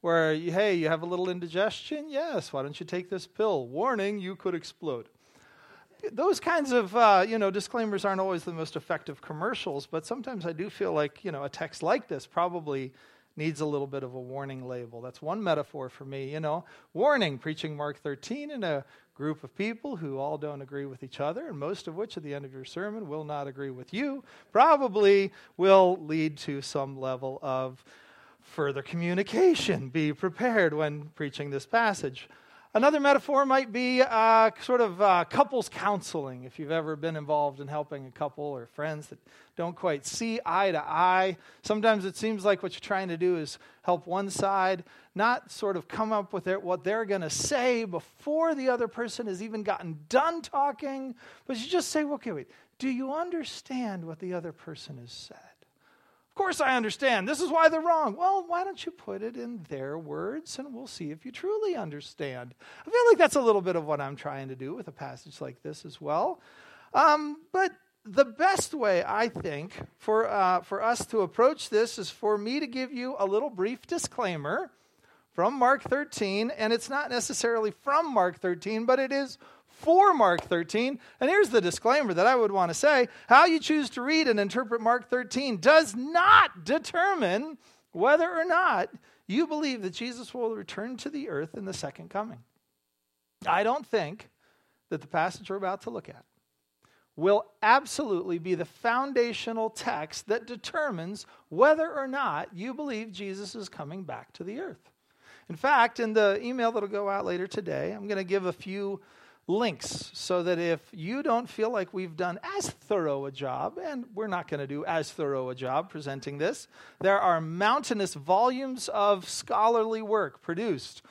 where, hey, you have a little indigestion? Yes, why don't you take this pill? Warning, you could explode. Those kinds of uh, you know disclaimers aren't always the most effective commercials, but sometimes I do feel like you know a text like this probably needs a little bit of a warning label. That's one metaphor for me. You know, warning, preaching Mark 13 in a group of people who all don't agree with each other, and most of which at the end of your sermon will not agree with you, probably will lead to some level of further communication. Be prepared when preaching this passage. Another metaphor might be uh, sort of uh, couples counseling. If you've ever been involved in helping a couple or friends that don't quite see eye to eye, sometimes it seems like what you're trying to do is help one side not sort of come up with their, what they're going to say before the other person has even gotten done talking, but you just say, okay, wait, do you understand what the other person has said? Course I understand. This is why they're wrong. Well, why don't you put it in their words and we'll see if you truly understand? I feel like that's a little bit of what I'm trying to do with a passage like this as well. Um, but the best way, I think, for, uh, for us to approach this is for me to give you a little brief disclaimer from Mark 13. And it's not necessarily from Mark 13, but it is for Mark 13. And here's the disclaimer that I would want to say how you choose to read and interpret Mark 13 does not determine whether or not you believe that Jesus will return to the earth in the second coming. I don't think that the passage we're about to look at will absolutely be the foundational text that determines whether or not you believe Jesus is coming back to the earth. In fact, in the email that'll go out later today, I'm going to give a few links so that if you don't feel like we've done as thorough a job, and we're not going to do as thorough a job presenting this, there are mountainous volumes of scholarly work produced,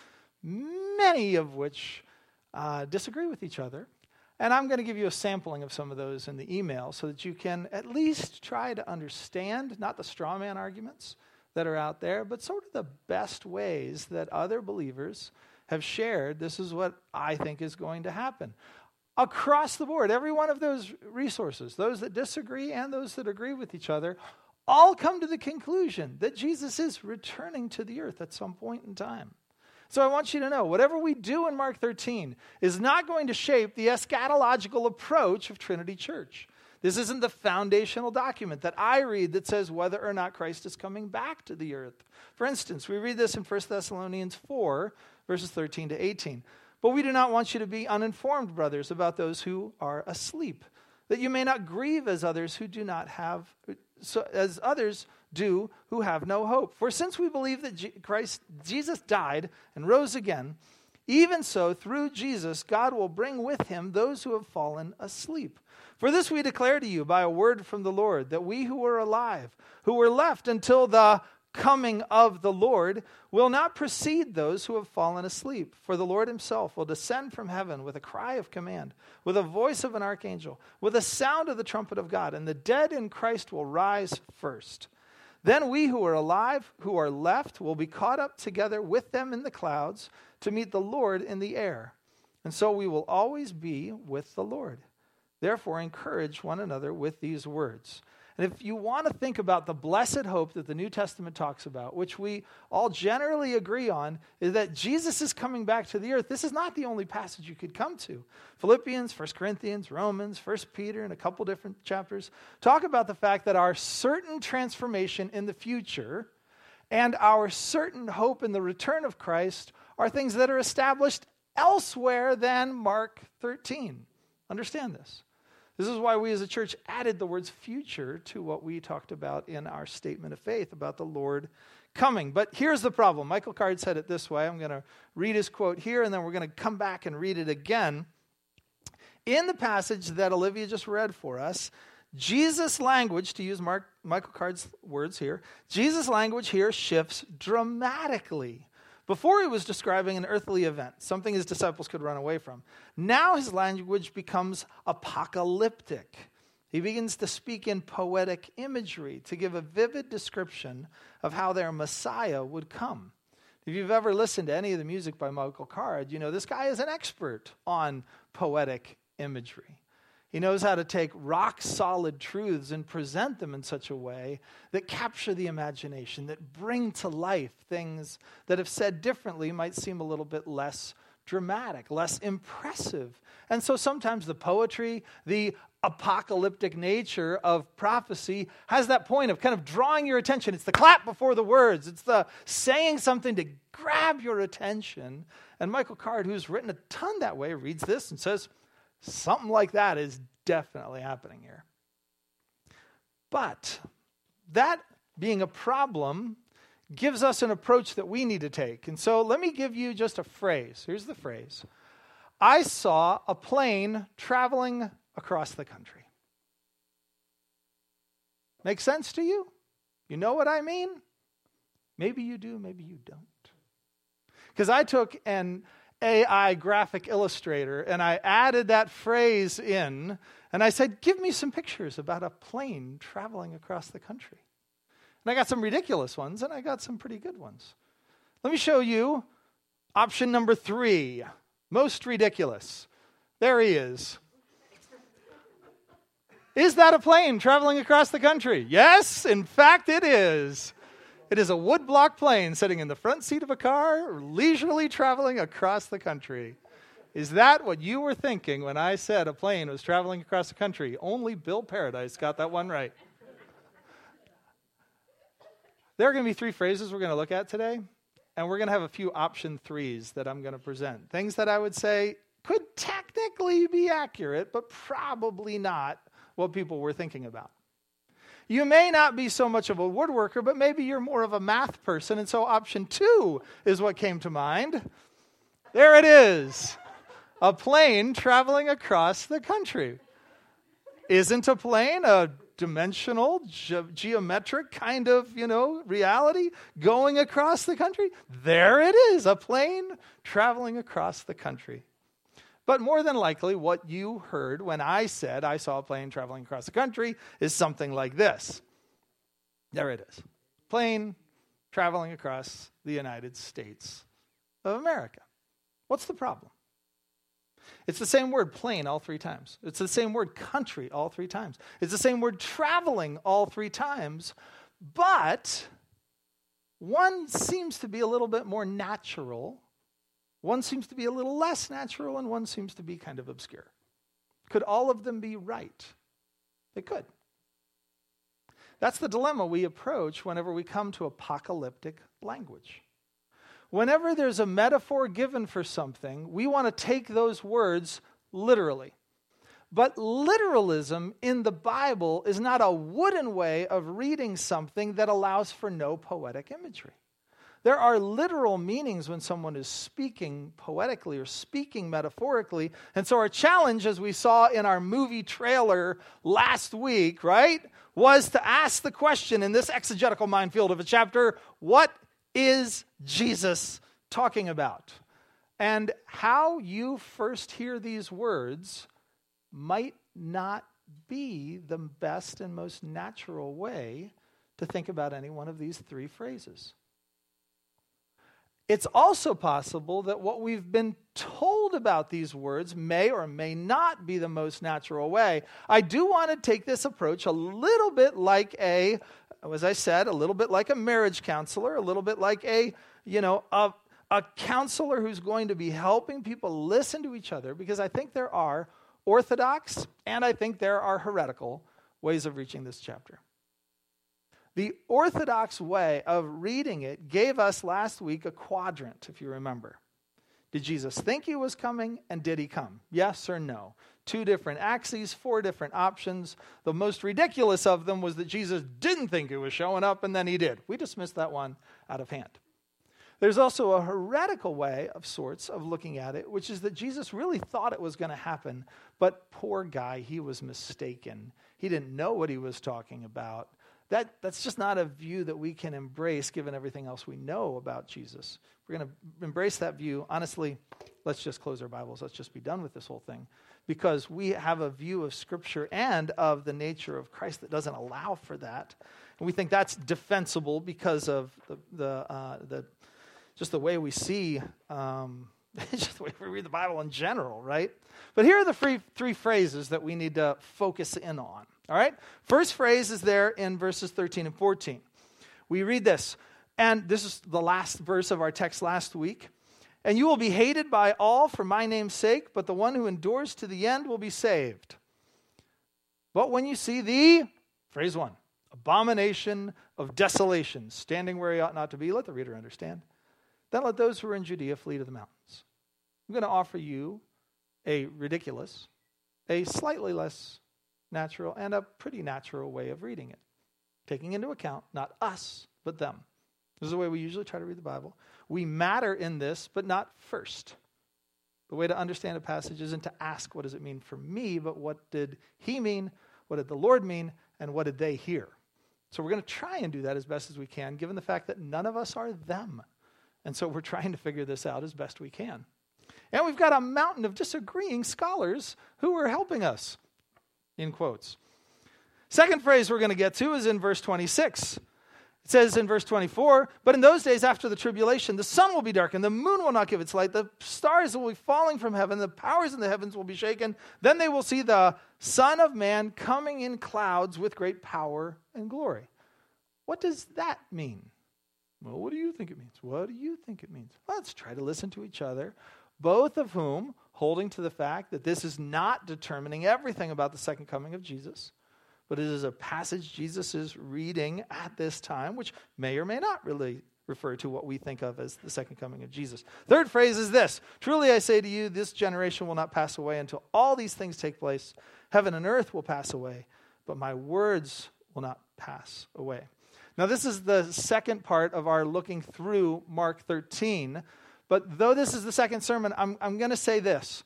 many of which uh, disagree with each other. And I'm going to give you a sampling of some of those in the email so that you can at least try to understand, not the straw man arguments that are out there, but sort of the best ways that other believers have shared, this is what I think is going to happen. Across the board, every one of those resources, those that disagree and those that agree with each other, all come to the conclusion that Jesus is returning to the earth at some point in time. So I want you to know whatever we do in Mark 13 is not going to shape the eschatological approach of Trinity Church. This isn't the foundational document that I read that says whether or not Christ is coming back to the earth. For instance, we read this in 1 Thessalonians 4, verses 13 to 18. But we do not want you to be uninformed, brothers, about those who are asleep, that you may not grieve as others who do not have, so, as others do who have no hope. For since we believe that Christ Jesus died and rose again, even so, through Jesus, God will bring with him those who have fallen asleep. For this we declare to you by a word from the Lord, that we who are alive, who were left until the coming of the Lord will not precede those who have fallen asleep. For the Lord himself will descend from heaven with a cry of command, with a voice of an archangel, with a sound of the trumpet of God, and the dead in Christ will rise first. Then we who are alive, who are left, will be caught up together with them in the clouds to meet the Lord in the air. And so we will always be with the Lord. Therefore, encourage one another with these words. And if you want to think about the blessed hope that the New Testament talks about, which we all generally agree on, is that Jesus is coming back to the earth. This is not the only passage you could come to. Philippians, 1 Corinthians, Romans, 1 Peter, and a couple different chapters talk about the fact that our certain transformation in the future and our certain hope in the return of Christ are things that are established elsewhere than Mark 13. Understand this. This is why we as a church added the words future to what we talked about in our statement of faith about the Lord coming. But here's the problem. Michael Card said it this way. I'm going to read his quote here, and then we're going to come back and read it again. In the passage that Olivia just read for us, Jesus' language, to use Mark, Michael Card's words here, Jesus' language here shifts dramatically. Before he was describing an earthly event, something his disciples could run away from. Now his language becomes apocalyptic. He begins to speak in poetic imagery to give a vivid description of how their Messiah would come. If you've ever listened to any of the music by Michael Card, you know this guy is an expert on poetic imagery. He knows how to take rock solid truths and present them in such a way that capture the imagination, that bring to life things that, if said differently, might seem a little bit less dramatic, less impressive. And so sometimes the poetry, the apocalyptic nature of prophecy has that point of kind of drawing your attention. It's the clap before the words, it's the saying something to grab your attention. And Michael Card, who's written a ton that way, reads this and says, Something like that is definitely happening here. But that being a problem gives us an approach that we need to take. And so let me give you just a phrase. Here's the phrase I saw a plane traveling across the country. Make sense to you? You know what I mean? Maybe you do, maybe you don't. Because I took an AI graphic illustrator and I added that phrase in and I said, Give me some pictures about a plane traveling across the country. And I got some ridiculous ones and I got some pretty good ones. Let me show you option number three most ridiculous. There he is. Is that a plane traveling across the country? Yes, in fact, it is. It is a woodblock plane sitting in the front seat of a car, leisurely traveling across the country. Is that what you were thinking when I said a plane was traveling across the country? Only Bill Paradise got that one right. There are going to be three phrases we're going to look at today, and we're going to have a few option threes that I'm going to present. Things that I would say could technically be accurate, but probably not what people were thinking about. You may not be so much of a woodworker, but maybe you're more of a math person. And so option two is what came to mind. There it is a plane traveling across the country. Isn't a plane a dimensional, ge- geometric kind of, you know, reality going across the country? There it is, a plane traveling across the country. But more than likely, what you heard when I said I saw a plane traveling across the country is something like this. There it is. Plane traveling across the United States of America. What's the problem? It's the same word plane all three times. It's the same word country all three times. It's the same word traveling all three times. But one seems to be a little bit more natural one seems to be a little less natural, and one seems to be kind of obscure. Could all of them be right? They could. That's the dilemma we approach whenever we come to apocalyptic language. Whenever there's a metaphor given for something, we want to take those words literally. But literalism in the Bible is not a wooden way of reading something that allows for no poetic imagery. There are literal meanings when someone is speaking poetically or speaking metaphorically. And so, our challenge, as we saw in our movie trailer last week, right, was to ask the question in this exegetical minefield of a chapter what is Jesus talking about? And how you first hear these words might not be the best and most natural way to think about any one of these three phrases. It's also possible that what we've been told about these words may or may not be the most natural way. I do want to take this approach a little bit like a, as I said, a little bit like a marriage counselor, a little bit like a, you know, a, a counselor who's going to be helping people listen to each other because I think there are orthodox and I think there are heretical ways of reaching this chapter. The Orthodox way of reading it gave us last week a quadrant, if you remember. Did Jesus think he was coming, and did he come? Yes or no? Two different axes, four different options. The most ridiculous of them was that Jesus didn't think he was showing up, and then he did. We dismissed that one out of hand. There's also a heretical way of sorts of looking at it, which is that Jesus really thought it was going to happen, but poor guy, he was mistaken. He didn't know what he was talking about. That, that's just not a view that we can embrace given everything else we know about Jesus. We're going to embrace that view. Honestly, let's just close our Bibles. Let's just be done with this whole thing. Because we have a view of Scripture and of the nature of Christ that doesn't allow for that. And we think that's defensible because of the, the, uh, the just the way we see um, just the way we read the Bible in general, right? But here are the three, three phrases that we need to focus in on. All right? First phrase is there in verses 13 and 14. We read this, and this is the last verse of our text last week. And you will be hated by all for my name's sake, but the one who endures to the end will be saved. But when you see the, phrase one, abomination of desolation, standing where he ought not to be, let the reader understand. Then let those who are in Judea flee to the mountains. I'm going to offer you a ridiculous, a slightly less natural, and a pretty natural way of reading it, taking into account not us, but them. This is the way we usually try to read the Bible. We matter in this, but not first. The way to understand a passage isn't to ask, what does it mean for me, but what did he mean? What did the Lord mean? And what did they hear? So we're going to try and do that as best as we can, given the fact that none of us are them. And so we're trying to figure this out as best we can. And we've got a mountain of disagreeing scholars who are helping us, in quotes. Second phrase we're going to get to is in verse 26. It says in verse 24, But in those days after the tribulation, the sun will be darkened, the moon will not give its light, the stars will be falling from heaven, the powers in the heavens will be shaken. Then they will see the Son of Man coming in clouds with great power and glory. What does that mean? Well, what do you think it means? What do you think it means? Let's try to listen to each other, both of whom holding to the fact that this is not determining everything about the second coming of Jesus but it is a passage Jesus is reading at this time, which may or may not really refer to what we think of as the second coming of Jesus. Third phrase is this Truly I say to you, this generation will not pass away until all these things take place. Heaven and earth will pass away, but my words will not pass away. Now, this is the second part of our looking through Mark 13. But though this is the second sermon, I'm, I'm going to say this.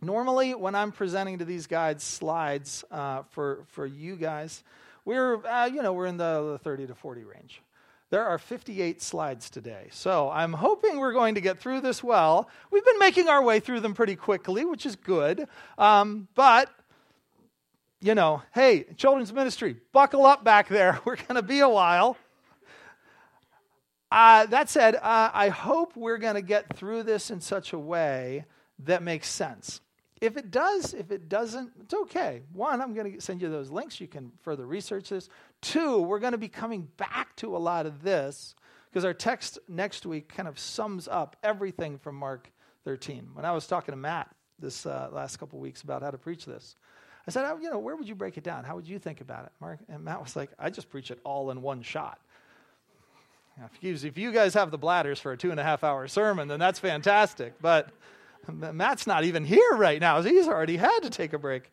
Normally, when I'm presenting to these guys slides uh, for, for you guys, we're, uh, you know, we're in the, the 30 to 40 range. There are 58 slides today. So I'm hoping we're going to get through this well. We've been making our way through them pretty quickly, which is good. Um, but, you know, hey, children's ministry, buckle up back there. We're going to be a while. Uh, that said, uh, I hope we're going to get through this in such a way that makes sense. If it does, if it doesn't, it's okay. One, I'm going to send you those links. You can further research this. Two, we're going to be coming back to a lot of this because our text next week kind of sums up everything from Mark 13. When I was talking to Matt this uh, last couple weeks about how to preach this, I said, oh, you know, where would you break it down? How would you think about it, Mark? And Matt was like, I just preach it all in one shot. If you guys have the bladders for a two and a half hour sermon, then that's fantastic. But Matt's not even here right now. He's already had to take a break.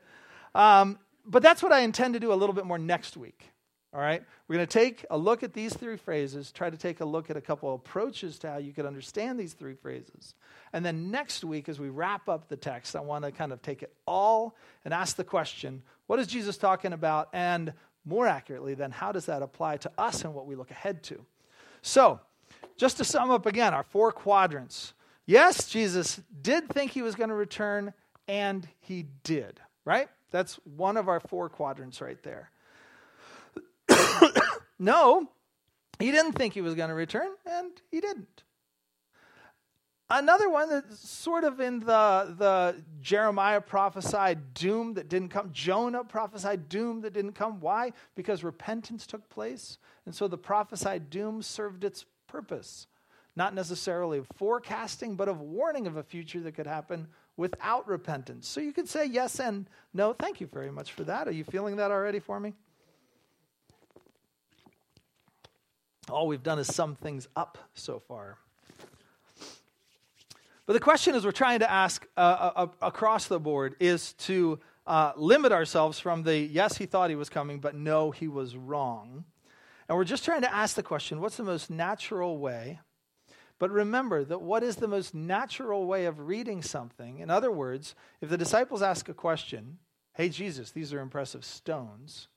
Um, but that's what I intend to do a little bit more next week. All right? We're going to take a look at these three phrases, try to take a look at a couple approaches to how you could understand these three phrases. And then next week, as we wrap up the text, I want to kind of take it all and ask the question what is Jesus talking about? And more accurately, then, how does that apply to us and what we look ahead to? So, just to sum up again, our four quadrants Yes, Jesus did think he was going to return, and he did, right? That's one of our four quadrants right there. no, he didn't think he was going to return, and he didn't. Another one that's sort of in the, the Jeremiah prophesied doom that didn't come. Jonah prophesied doom that didn't come. Why? Because repentance took place. And so the prophesied doom served its purpose not necessarily of forecasting, but of warning of a future that could happen without repentance. So you could say yes and no. Thank you very much for that. Are you feeling that already for me? All we've done is sum things up so far. But the question is, we're trying to ask uh, uh, uh, across the board is to uh, limit ourselves from the yes, he thought he was coming, but no, he was wrong. And we're just trying to ask the question what's the most natural way but remember that what is the most natural way of reading something? In other words, if the disciples ask a question, Hey, Jesus, these are impressive stones.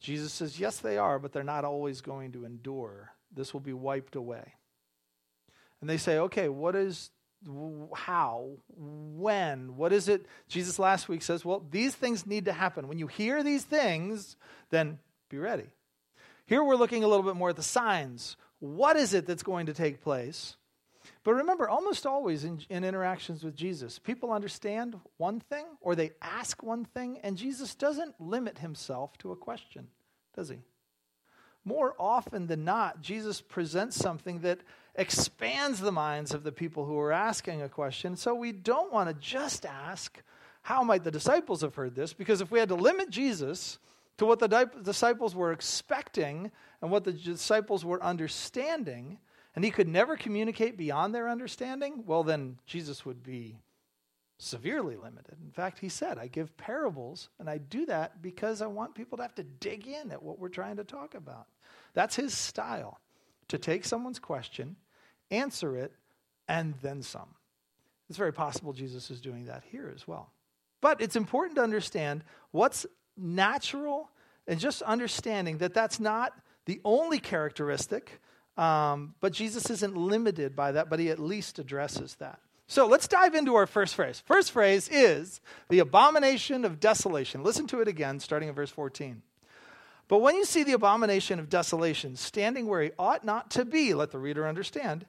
Jesus says, Yes, they are, but they're not always going to endure. This will be wiped away. And they say, Okay, what is, how, when, what is it? Jesus last week says, Well, these things need to happen. When you hear these things, then be ready. Here we're looking a little bit more at the signs what is it that's going to take place? But remember, almost always in, in, interactions with Jesus, people understand one thing or they ask one thing, and Jesus doesn't limit himself to a question, does he? More often than not, Jesus presents something that expands the minds of the people who are asking a question. So we don't want to just ask, How might the disciples have heard this? Because if we had to limit Jesus to what the disciples were expecting and what the disciples were understanding, and he could never communicate beyond their understanding, well, then Jesus would be severely limited. In fact, he said, I give parables, and I do that because I want people to have to dig in at what we're trying to talk about. That's his style to take someone's question, answer it, and then some. It's very possible Jesus is doing that here as well. But it's important to understand what's natural and just understanding that that's not the only characteristic um, but Jesus isn't limited by that, but he at least addresses that. So let's dive into our first phrase. First phrase is the abomination of desolation. Listen to it again, starting in verse 14. But when you see the abomination of desolation standing where he ought not to be, let the reader understand,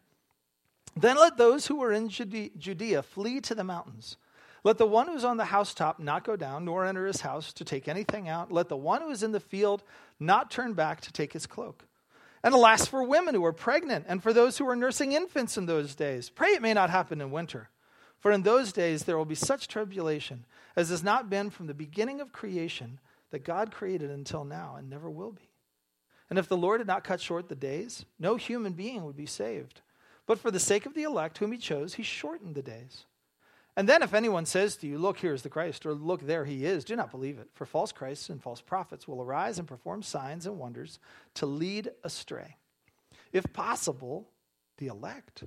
then let those who are in Judea flee to the mountains. Let the one who is on the housetop not go down, nor enter his house to take anything out. Let the one who is in the field not turn back to take his cloak. And alas, for women who are pregnant and for those who are nursing infants in those days. Pray it may not happen in winter. For in those days there will be such tribulation as has not been from the beginning of creation that God created until now and never will be. And if the Lord had not cut short the days, no human being would be saved. But for the sake of the elect whom he chose, he shortened the days. And then, if anyone says to you, Look, here is the Christ, or Look, there he is, do not believe it. For false Christs and false prophets will arise and perform signs and wonders to lead astray, if possible, the elect.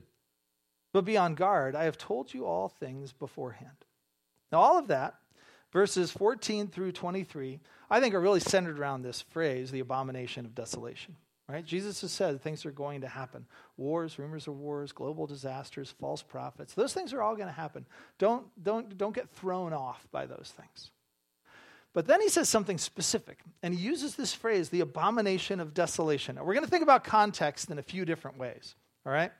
But be on guard. I have told you all things beforehand. Now, all of that, verses 14 through 23, I think are really centered around this phrase, the abomination of desolation. Right? Jesus has said things are going to happen wars, rumors of wars, global disasters, false prophets. Those things are all going to happen. Don't, don't, don't get thrown off by those things. But then he says something specific, and he uses this phrase, the abomination of desolation. Now, we're going to think about context in a few different ways, all right?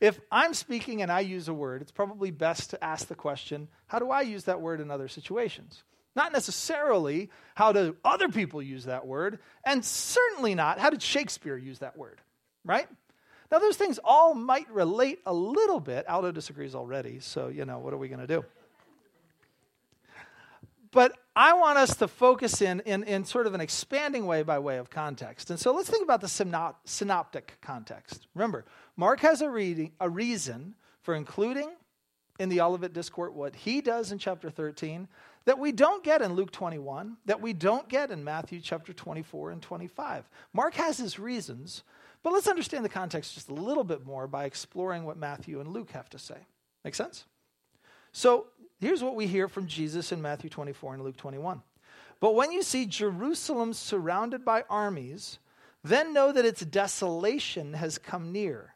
If I'm speaking and I use a word, it's probably best to ask the question how do I use that word in other situations? Not necessarily how do other people use that word, and certainly not how did Shakespeare use that word, right? Now, those things all might relate a little bit. Aldo disagrees already, so, you know, what are we going to do? But I want us to focus in, in, in sort of an expanding way by way of context. And so let's think about the synop- synoptic context. Remember, Mark has a, reading, a reason for including in the Olivet Discourse what he does in chapter 13 that we don't get in Luke 21, that we don't get in Matthew chapter 24 and 25. Mark has his reasons, but let's understand the context just a little bit more by exploring what Matthew and Luke have to say. Make sense? So here's what we hear from Jesus in Matthew 24 and Luke 21. But when you see Jerusalem surrounded by armies, then know that its desolation has come near.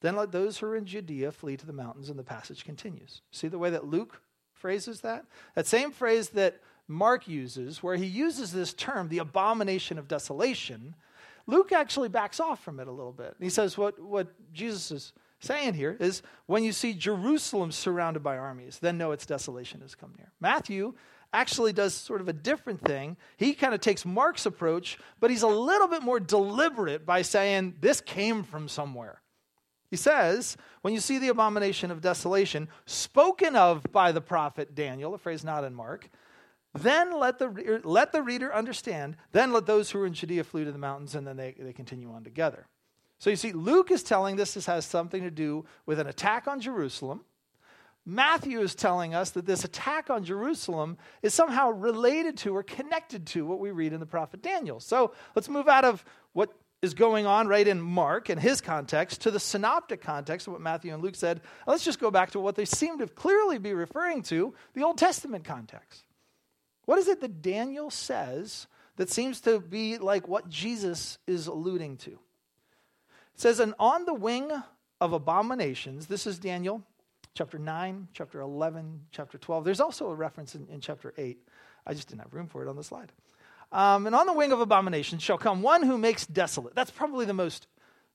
Then let those who are in Judea flee to the mountains, and the passage continues. See the way that Luke phrases that? That same phrase that Mark uses, where he uses this term, the abomination of desolation, Luke actually backs off from it a little bit. He says what, what Jesus is saying here is when you see Jerusalem surrounded by armies, then know its desolation has come near. Matthew actually does sort of a different thing. He kind of takes Mark's approach, but he's a little bit more deliberate by saying this came from somewhere. He says, when you see the abomination of desolation spoken of by the prophet Daniel, a phrase not in Mark, then let the, let the reader understand, then let those who are in Judea flee to the mountains, and then they, they continue on together. So you see, Luke is telling this, this has something to do with an attack on Jerusalem. Matthew is telling us that this attack on Jerusalem is somehow related to or connected to what we read in the prophet Daniel. So let's move out of what is going on right in Mark and his context to the synoptic context of what Matthew and Luke said. Let's just go back to what they seem to clearly be referring to the Old Testament context. What is it that Daniel says that seems to be like what Jesus is alluding to? It says, And on the wing of abominations, this is Daniel chapter 9, chapter 11, chapter 12. There's also a reference in, in chapter 8. I just didn't have room for it on the slide. Um, and on the wing of abomination shall come one who makes desolate. That's probably the most,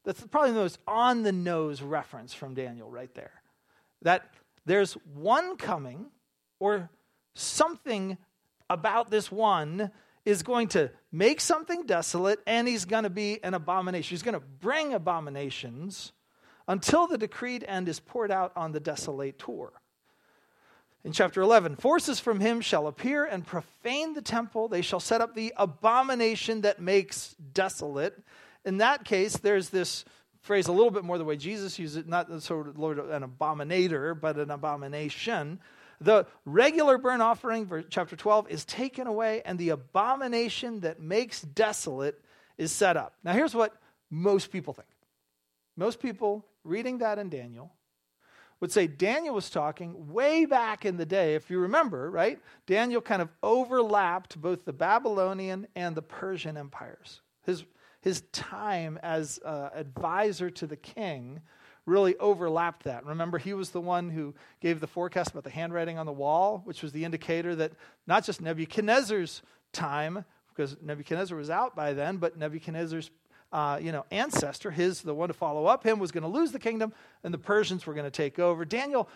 That's probably the most on the nose reference from Daniel right there. That there's one coming, or something about this one is going to make something desolate, and he's going to be an abomination. He's going to bring abominations until the decreed end is poured out on the desolator. In chapter 11, forces from him shall appear and profane the temple. They shall set up the abomination that makes desolate. In that case, there's this phrase a little bit more the way Jesus used it, not sort of Lord, an abominator, but an abomination. The regular burnt offering, chapter 12, is taken away, and the abomination that makes desolate is set up. Now, here's what most people think. Most people reading that in Daniel would say Daniel was talking way back in the day. If you remember, right? Daniel kind of overlapped both the Babylonian and the Persian empires. His, his time as uh, advisor to the king really overlapped that. Remember, he was the one who gave the forecast about the handwriting on the wall, which was the indicator that not just Nebuchadnezzar's time, because Nebuchadnezzar was out by then, but Nebuchadnezzar's uh, you know, ancestor, his the one to follow up him, was going to lose the kingdom, and the Persians were going to take over. Daniel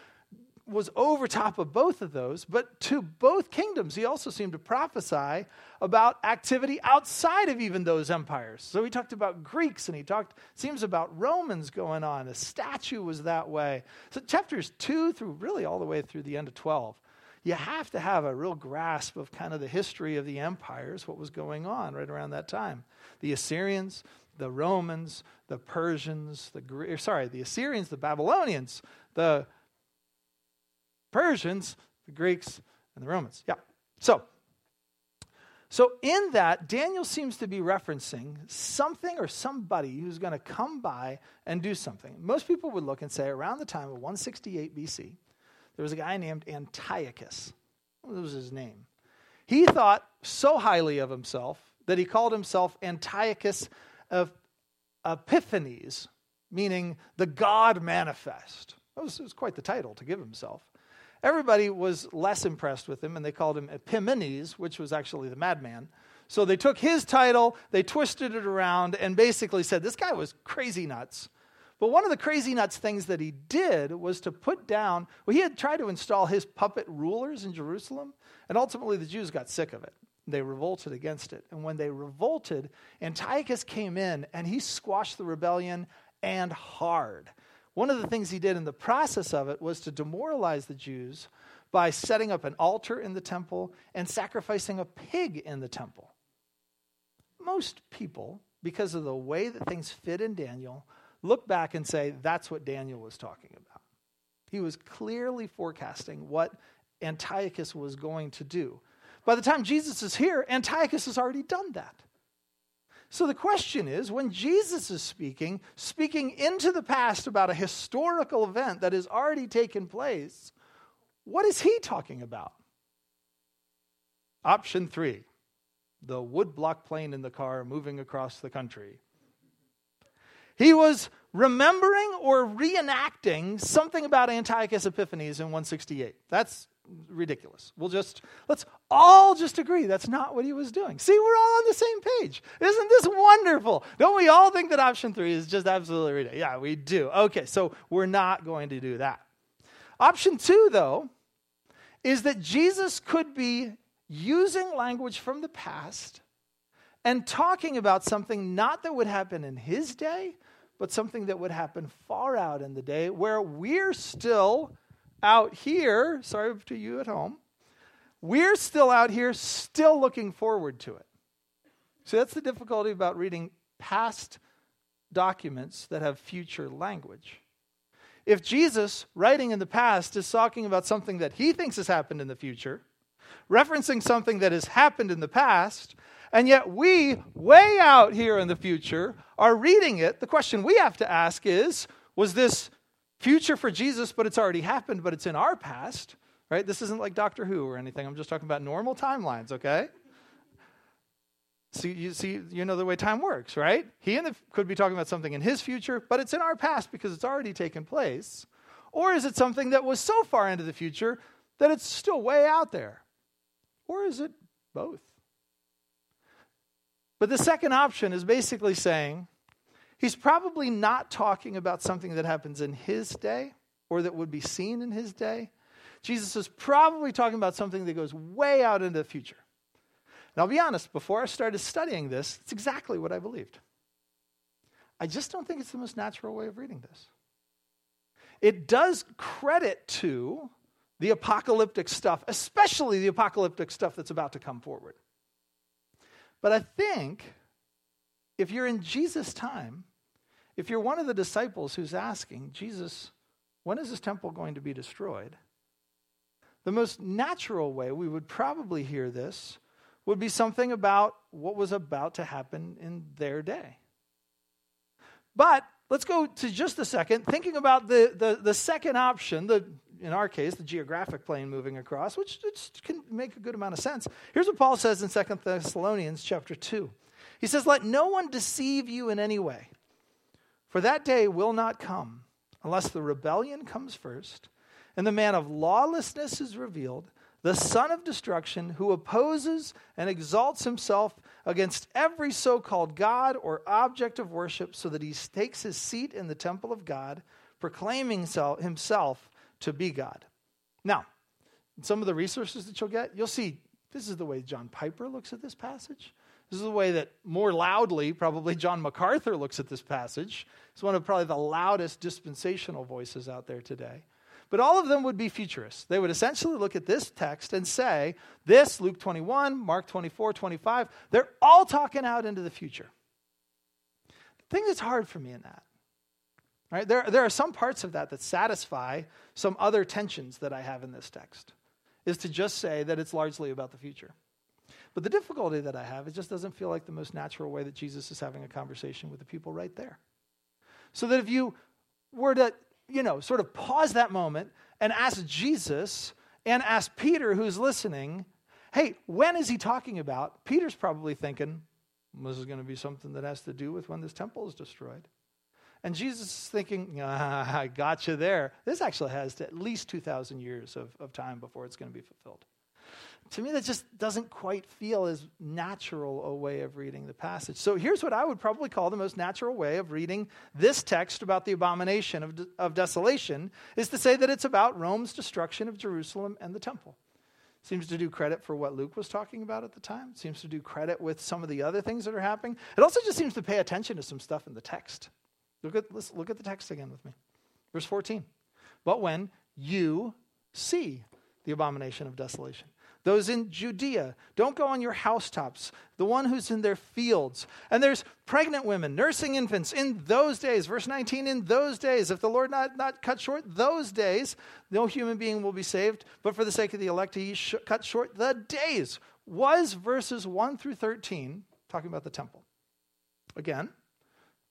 was over top of both of those, but to both kingdoms, he also seemed to prophesy about activity outside of even those empires. So he talked about Greeks and he talked, seems about Romans going on. A statue was that way. So chapters two through really all the way through the end of 12, you have to have a real grasp of kind of the history of the empires, what was going on right around that time. The Assyrians, the Romans, the Persians, the sorry, the Assyrians, the Babylonians, the Persians, the Greeks, and the Romans. Yeah. So, so in that, Daniel seems to be referencing something or somebody who's going to come by and do something. Most people would look and say around the time of 168 BC, there was a guy named Antiochus. What was his name? He thought so highly of himself that he called himself Antiochus of Epiphanes, meaning the God manifest. That was, was quite the title to give himself. Everybody was less impressed with him, and they called him Epimanes, which was actually the madman. So they took his title, they twisted it around, and basically said this guy was crazy nuts. But one of the crazy nuts things that he did was to put down, well, he had tried to install his puppet rulers in Jerusalem, and ultimately the Jews got sick of it. They revolted against it. And when they revolted, Antiochus came in and he squashed the rebellion and hard. One of the things he did in the process of it was to demoralize the Jews by setting up an altar in the temple and sacrificing a pig in the temple. Most people, because of the way that things fit in Daniel, look back and say that's what Daniel was talking about. He was clearly forecasting what Antiochus was going to do. By the time Jesus is here, Antiochus has already done that. So the question is when Jesus is speaking, speaking into the past about a historical event that has already taken place, what is he talking about? Option three the woodblock plane in the car moving across the country. He was remembering or reenacting something about Antiochus Epiphanes in 168. That's ridiculous. We'll just, let's all just agree that's not what he was doing. See, we're all on the same page. Isn't this wonderful? Don't we all think that option three is just absolutely ridiculous? Yeah, we do. Okay, so we're not going to do that. Option two, though, is that Jesus could be using language from the past and talking about something not that would happen in his day, but something that would happen far out in the day where we're still out here, sorry to you at home, we're still out here, still looking forward to it. So that's the difficulty about reading past documents that have future language. If Jesus, writing in the past, is talking about something that he thinks has happened in the future, referencing something that has happened in the past, and yet we, way out here in the future, are reading it, the question we have to ask is was this future for Jesus, but it's already happened, but it's in our past, right? This isn't like Doctor Who or anything. I'm just talking about normal timelines, okay? See, you see, you know the way time works, right? He the, could be talking about something in his future, but it's in our past because it's already taken place. Or is it something that was so far into the future that it's still way out there? Or is it both? But the second option is basically saying he's probably not talking about something that happens in his day or that would be seen in his day. Jesus is probably talking about something that goes way out into the future. And I'll be honest, before I started studying this, it's exactly what I believed. I just don't think it's the most natural way of reading this. It does credit to the apocalyptic stuff, especially the apocalyptic stuff that's about to come forward. But I think if you're in Jesus' time, if you're one of the disciples who's asking, Jesus, when is this temple going to be destroyed? The most natural way we would probably hear this would be something about what was about to happen in their day. But let's go to just a second, thinking about the, the, the second option, the, in our case, the geographic plane moving across, which, can make a good amount of sense. Here's what Paul says in 2 Thessalonians chapter 2. He says, Let no one deceive you in any way, for that day will not come unless the rebellion comes first and the man of lawlessness is revealed the son of destruction, who opposes and exalts himself against every so called God or object of worship, so that he takes his seat in the temple of God, proclaiming himself to be God. Now, some of the resources that you'll get, you'll see this is the way John Piper looks at this passage. This is the way that more loudly, probably John MacArthur looks at this passage. It's one of probably the loudest dispensational voices out there today. But all of them would be futurists. They would essentially look at this text and say, this, Luke 21, Mark 24, 25, they're all talking out into the future. The thing that's hard for me in that, right? There, there are some parts of that that satisfy some other tensions that I have in this text, is to just say that it's largely about the future. But the difficulty that I have, it just doesn't feel like the most natural way that Jesus is having a conversation with the people right there. So that if you were to you know, sort of pause that moment and ask Jesus and ask Peter, who's listening, hey, when is he talking about? Peter's probably thinking, this is going to be something that has to do with when this temple is destroyed. And Jesus is thinking, ah, I got you there. This actually has at least 2,000 years of, of time before it's going to be fulfilled to me, that just doesn't quite feel as natural a way of reading the passage. So here's what I would probably call the most natural way of reading this text about the abomination of, of desolation is to say that it's about Rome's destruction of Jerusalem and the temple. Seems to do credit for what Luke was talking about at the time. Seems to do credit with some of the other things that are happening. It also just seems to pay attention to some stuff in the text. Look at, let's look at the text again with me. Verse 14. But when you see the abomination of desolation those in Judea. Don't go on your housetops. The one who's in their fields. And there's pregnant women nursing infants in those days. Verse 19, in those days. If the Lord not, not cut short those days, no human being will be saved. But for the sake of the elect, he sh- cut short the days. Was verses 1 through 13 talking about the temple? Again,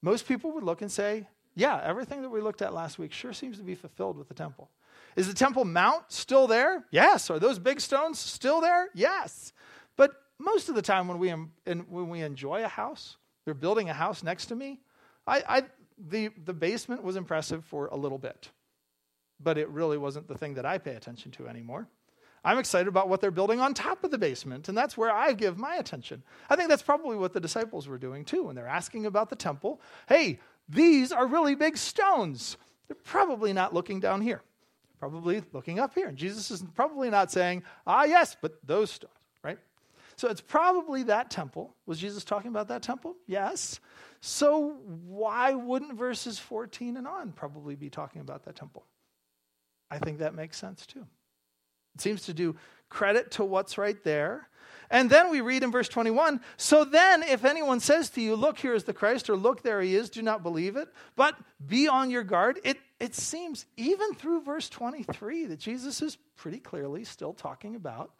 most people would look and say, yeah, everything that we looked at last week sure seems to be fulfilled with the temple. Is the Temple Mount still there? Yes. Are those big stones still there? Yes. But most of the time when we, when we enjoy a house, they're building a house next to me, I, I, the, the basement was impressive for a little bit. But it really wasn't the thing that I pay attention to anymore. I'm excited about what they're building on top of the basement, and that's where I give my attention. I think that's probably what the disciples were doing too when they're asking about the temple. Hey, these are really big stones. They're probably not looking down here probably looking up here. And Jesus is probably not saying, ah, yes, but those stones, right? So it's probably that temple. Was Jesus talking about that temple? Yes. So why wouldn't verses 14 and on probably be talking about that temple? I think that makes sense too. It seems to do credit to what's right there. And then we read in verse 21 So then, if anyone says to you, Look, here is the Christ, or Look, there he is, do not believe it, but be on your guard. It, it seems, even through verse 23, that Jesus is pretty clearly still talking about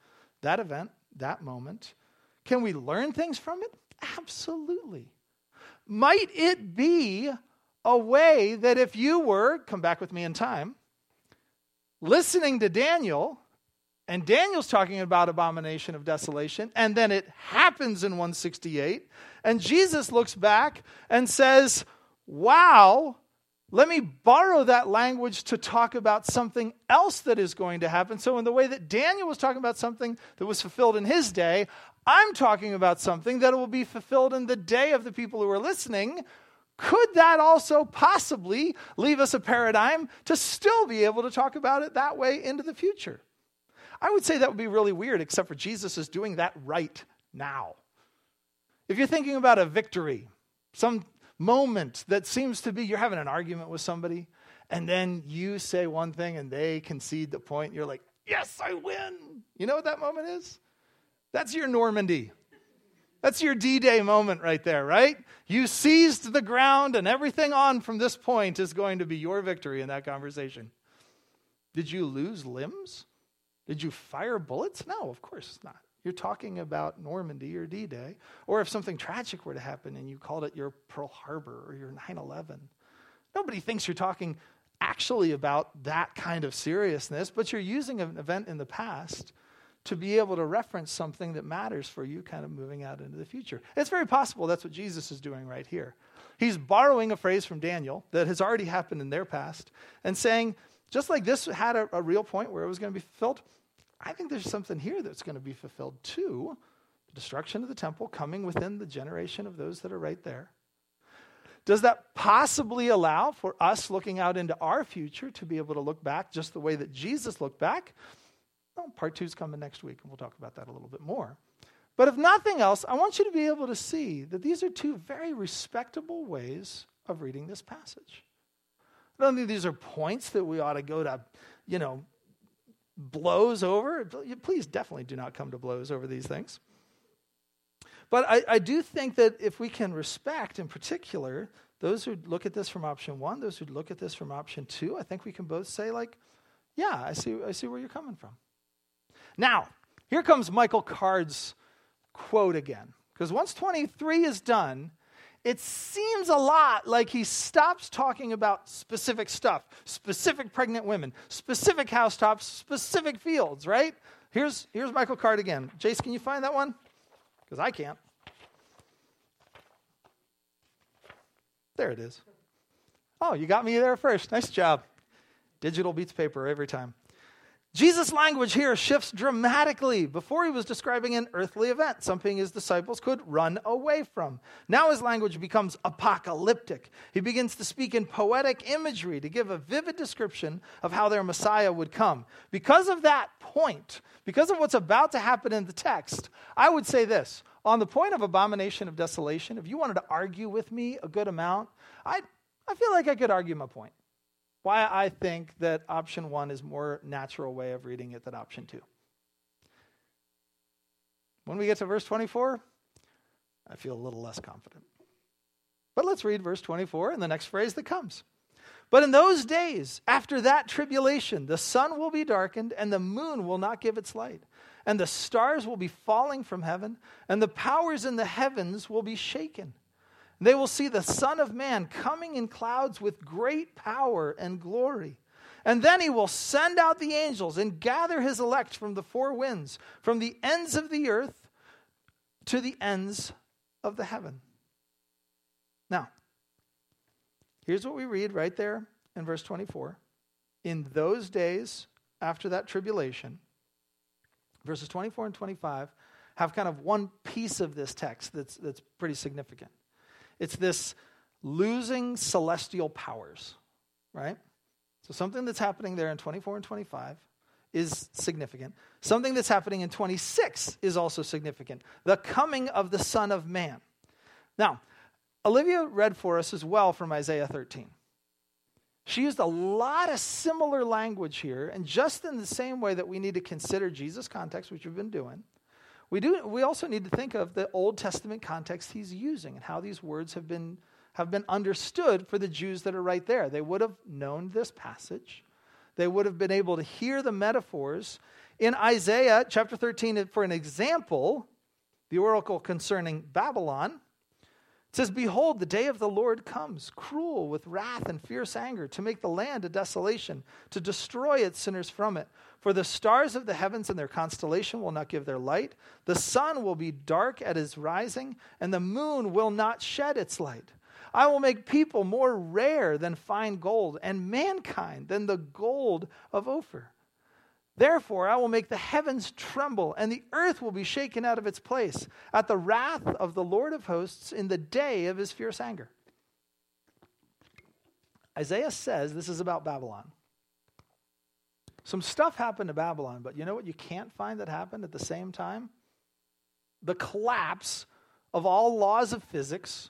that event, that moment. Can we learn things from it? Absolutely. Might it be a way that if you were, come back with me in time, listening to Daniel, and Daniel's talking about abomination of desolation, and then it happens in 168. And Jesus looks back and says, Wow, let me borrow that language to talk about something else that is going to happen. So, in the way that Daniel was talking about something that was fulfilled in his day, I'm talking about something that will be fulfilled in the day of the people who are listening. could that also possibly leave us a paradigm to still be able to talk about it that way into the future? I would say that would be really weird, except for Jesus is doing that right now. If you're thinking about a victory, some moment that seems to be you're having an argument with somebody, and then you say one thing and they concede the point, you're like, yes, I win. You know what that moment is? That's your Normandy. That's your D Day moment right there, right? You seized the ground, and everything on from this point is going to be your victory in that conversation. Did you lose limbs? Did you fire bullets? No, of course not. You're talking about Normandy or D Day. Or if something tragic were to happen and you called it your Pearl Harbor or your 9 11. Nobody thinks you're talking actually about that kind of seriousness, but you're using an event in the past to be able to reference something that matters for you kind of moving out into the future. It's very possible that's what Jesus is doing right here. He's borrowing a phrase from Daniel that has already happened in their past and saying, just like this had a, a real point where it was going to be fulfilled, I think there's something here that's going to be fulfilled too. The destruction of the temple coming within the generation of those that are right there. Does that possibly allow for us looking out into our future to be able to look back just the way that Jesus looked back? Well, part two is coming next week, and we'll talk about that a little bit more. But if nothing else, I want you to be able to see that these are two very respectable ways of reading this passage. I don't think these are points that we ought to go to, you know, blows over. Please definitely do not come to blows over these things. But I, I do think that if we can respect, in particular, those who look at this from option one, those who look at this from option two, I think we can both say, like, yeah, I see, I see where you're coming from. Now, here comes Michael Card's quote again. Because once 23 is done, it seems a lot like he stops talking about specific stuff, specific pregnant women, specific housetops, specific fields, right? Here's, here's Michael Card again. Jace, can you find that one? Because I can't. There it is. Oh, you got me there first. Nice job. Digital beats paper every time. Jesus' language here shifts dramatically. Before he was describing an earthly event, something his disciples could run away from. Now his language becomes apocalyptic. He begins to speak in poetic imagery to give a vivid description of how their Messiah would come. Because of that point, because of what's about to happen in the text, I would say this. On the point of abomination of desolation, if you wanted to argue with me a good amount, I, I feel like I could argue my point why I think that option one is more natural way of reading it than option two. When we get to verse 24, I feel a little less confident. But let's read verse 24 and the next phrase that comes. But in those days, after that tribulation, the sun will be darkened and the moon will not give its light, and the stars will be falling from heaven, and the powers in the heavens will be shaken. They will see the Son of Man coming in clouds with great power and glory. And then he will send out the angels and gather his elect from the four winds, from the ends of the earth to the ends of the heaven. Now, here's what we read right there in verse 24. In those days after that tribulation, verses 24 and 25 have kind of one piece of this text that's, that's pretty significant. It's this losing celestial powers, right? So something that's happening there in 24 and 25 is significant. Something that's happening in 26 is also significant. The coming of the Son of Man. Now, Olivia read for us as well from Isaiah 13. She used a lot of similar language here, and just in the same way that we need to consider Jesus' context, which we've been doing, we, do, we also need to think of the Old Testament context he's using and how these words have been, have been understood for the Jews that are right there. They would have known this passage, they would have been able to hear the metaphors. In Isaiah chapter 13, for an example, the oracle concerning Babylon, it says, Behold, the day of the Lord comes, cruel with wrath and fierce anger, to make the land a desolation, to destroy its sinners from it. For the stars of the heavens and their constellation will not give their light. The sun will be dark at his rising, and the moon will not shed its light. I will make people more rare than fine gold, and mankind than the gold of Ophir. Therefore, I will make the heavens tremble, and the earth will be shaken out of its place at the wrath of the Lord of hosts in the day of his fierce anger. Isaiah says this is about Babylon. Some stuff happened to Babylon, but you know what you can't find that happened at the same time? The collapse of all laws of physics,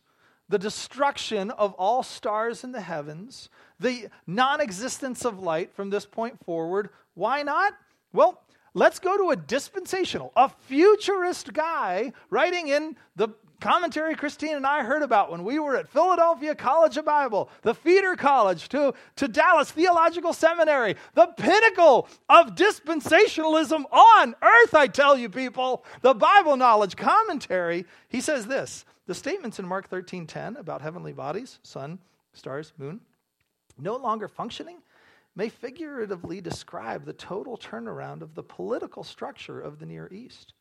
the destruction of all stars in the heavens, the non existence of light from this point forward. Why not? Well, let's go to a dispensational, a futurist guy writing in the commentary Christine and I heard about when we were at Philadelphia College of Bible, the feeder college to, to Dallas Theological Seminary, the pinnacle of dispensationalism on earth, I tell you people, the Bible knowledge commentary. He says this the statements in Mark 13:10 about heavenly bodies, sun, stars, moon, no longer functioning may figuratively describe the total turnaround of the political structure of the Near East.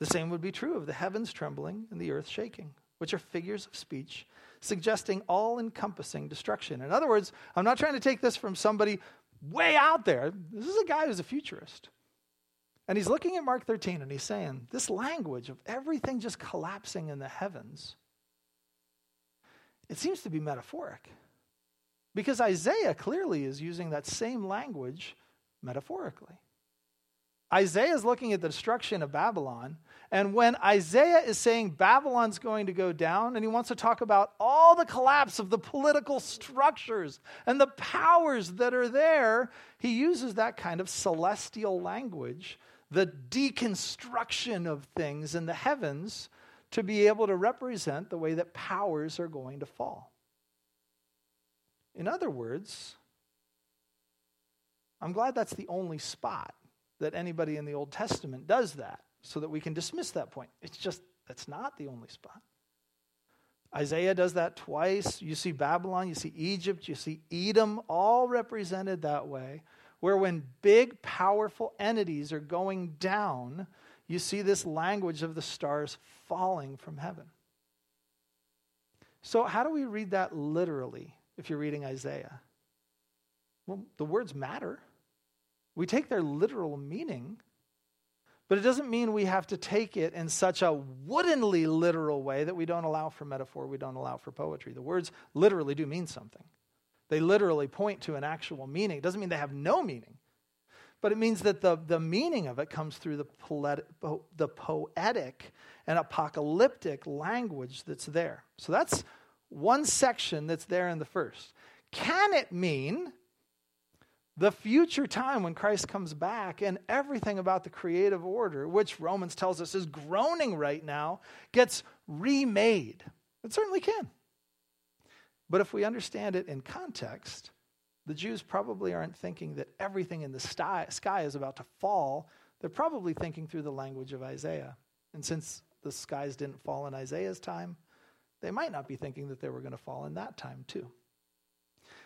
The same would be true of the heavens trembling and the earth shaking, which are figures of speech suggesting all encompassing destruction. In other words, I'm not trying to take this from somebody way out there. This is a guy who's a futurist. And he's looking at Mark 13 and he's saying, this language of everything just collapsing in the heavens, it seems to be metaphoric. Because Isaiah clearly is using that same language metaphorically. Isaiah is looking at the destruction of Babylon. And when Isaiah is saying Babylon's going to go down, and he wants to talk about all the collapse of the political structures and the powers that are there, he uses that kind of celestial language, the deconstruction of things in the heavens, to be able to represent the way that powers are going to fall. In other words, I'm glad that's the only spot that anybody in the Old Testament does that so that we can dismiss that point. It's just, that's not the only spot. Isaiah does that twice. You see Babylon, you see Egypt, you see Edom, all represented that way, where when big, powerful entities are going down, you see this language of the stars falling from heaven. So, how do we read that literally if you're reading Isaiah? Well, the words matter. We take their literal meaning, but it doesn't mean we have to take it in such a woodenly literal way that we don't allow for metaphor, we don't allow for poetry. The words literally do mean something. They literally point to an actual meaning. It doesn't mean they have no meaning, but it means that the, the meaning of it comes through the, the poetic and apocalyptic language that's there. So that's one section that's there in the first. Can it mean the future time when Christ comes back and everything about the creative order, which Romans tells us is groaning right now, gets remade. It certainly can. But if we understand it in context, the Jews probably aren't thinking that everything in the sky, is about to fall. They're probably thinking through the language of Isaiah. And since the skies didn't fall in Isaiah's time, they might not be thinking that they were going to fall in that time too.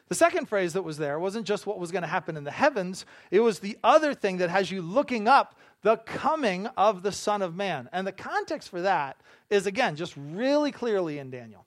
The second phrase that was there wasn't just what was going to happen in the heavens, it was the other thing that has you looking up the coming of the Son of Man. And the context for that is, again, just really clearly in Daniel.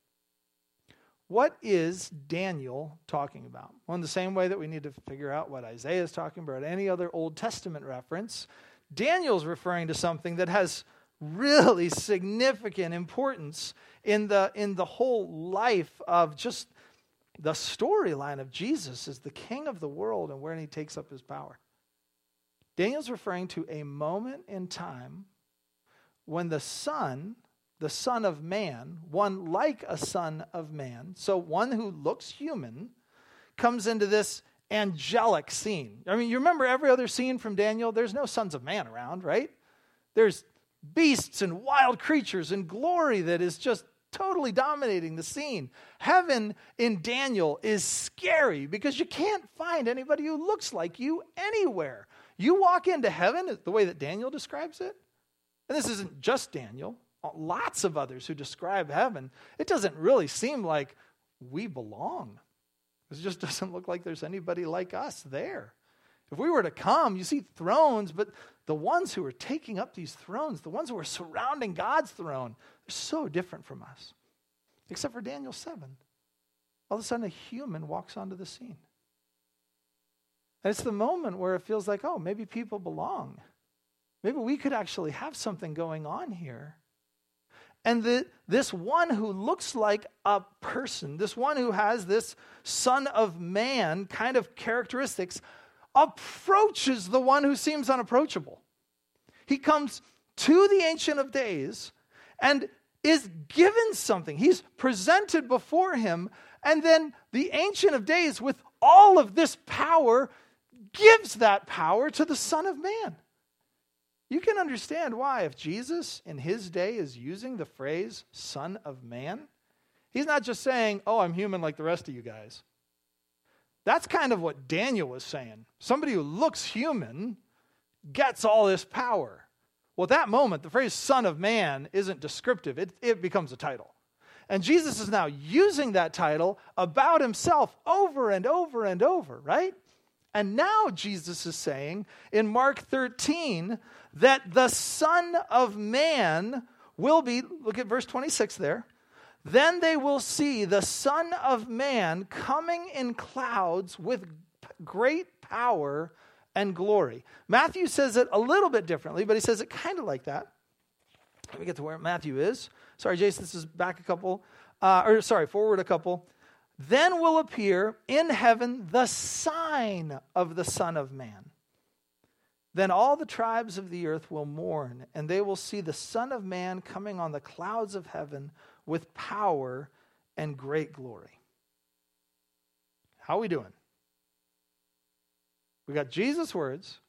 What is Daniel talking about? Well, in the same way that we need to figure out what Isaiah is talking about, any other Old Testament reference, Daniel's referring to something that has really significant importance in the, in the whole life of just the storyline of Jesus as the king of the world and where he takes up his power. Daniel's referring to a moment in time when the Son, the Son of Man, one like a Son of Man, so one who looks human, comes into this angelic scene. I mean, you remember every other scene from Daniel? There's no sons of man around, right? There's beasts and wild creatures and glory that is just totally dominating the scene. Heaven in Daniel is scary because you can't find anybody who looks like you anywhere. You walk into heaven, the way that Daniel describes it, and this isn't just Daniel, lots of others who describe heaven, it doesn't really seem like we belong. It just doesn't look like there's anybody like us there. If we were to come, you see thrones, but the ones who are taking up these thrones, the ones who are surrounding God's throne, they're so different from us. Except for Daniel 7. All of a sudden, a human walks onto the scene. And it's the moment where it feels like, oh, maybe people belong. Maybe we could actually have something going on here. And the, this one who looks like a person, this one who has this son of man kind of characteristics, approaches the one who seems unapproachable. He comes to the Ancient of Days and is given something. He's presented before him, and then the Ancient of Days, with all of this power, gives that power to the Son of Man. You can understand why, if Jesus in his day is using the phrase Son of Man, he's not just saying, Oh, I'm human like the rest of you guys. That's kind of what Daniel was saying. Somebody who looks human gets all this power. Well, at that moment, the phrase Son of Man isn't descriptive, it, it becomes a title. And Jesus is now using that title about himself over and over and over, right? And now Jesus is saying in Mark 13 that the Son of Man will be, look at verse 26 there. Then they will see the Son of Man coming in clouds with great power and glory. Matthew says it a little bit differently, but he says it kind of like that. Let me get to where Matthew is. Sorry, Jason, this is back a couple, uh, or sorry, forward a couple. Then will appear in heaven the sign of the Son of Man. Then all the tribes of the earth will mourn, and they will see the Son of Man coming on the clouds of heaven with power and great glory. How are we doing? We got Jesus' words.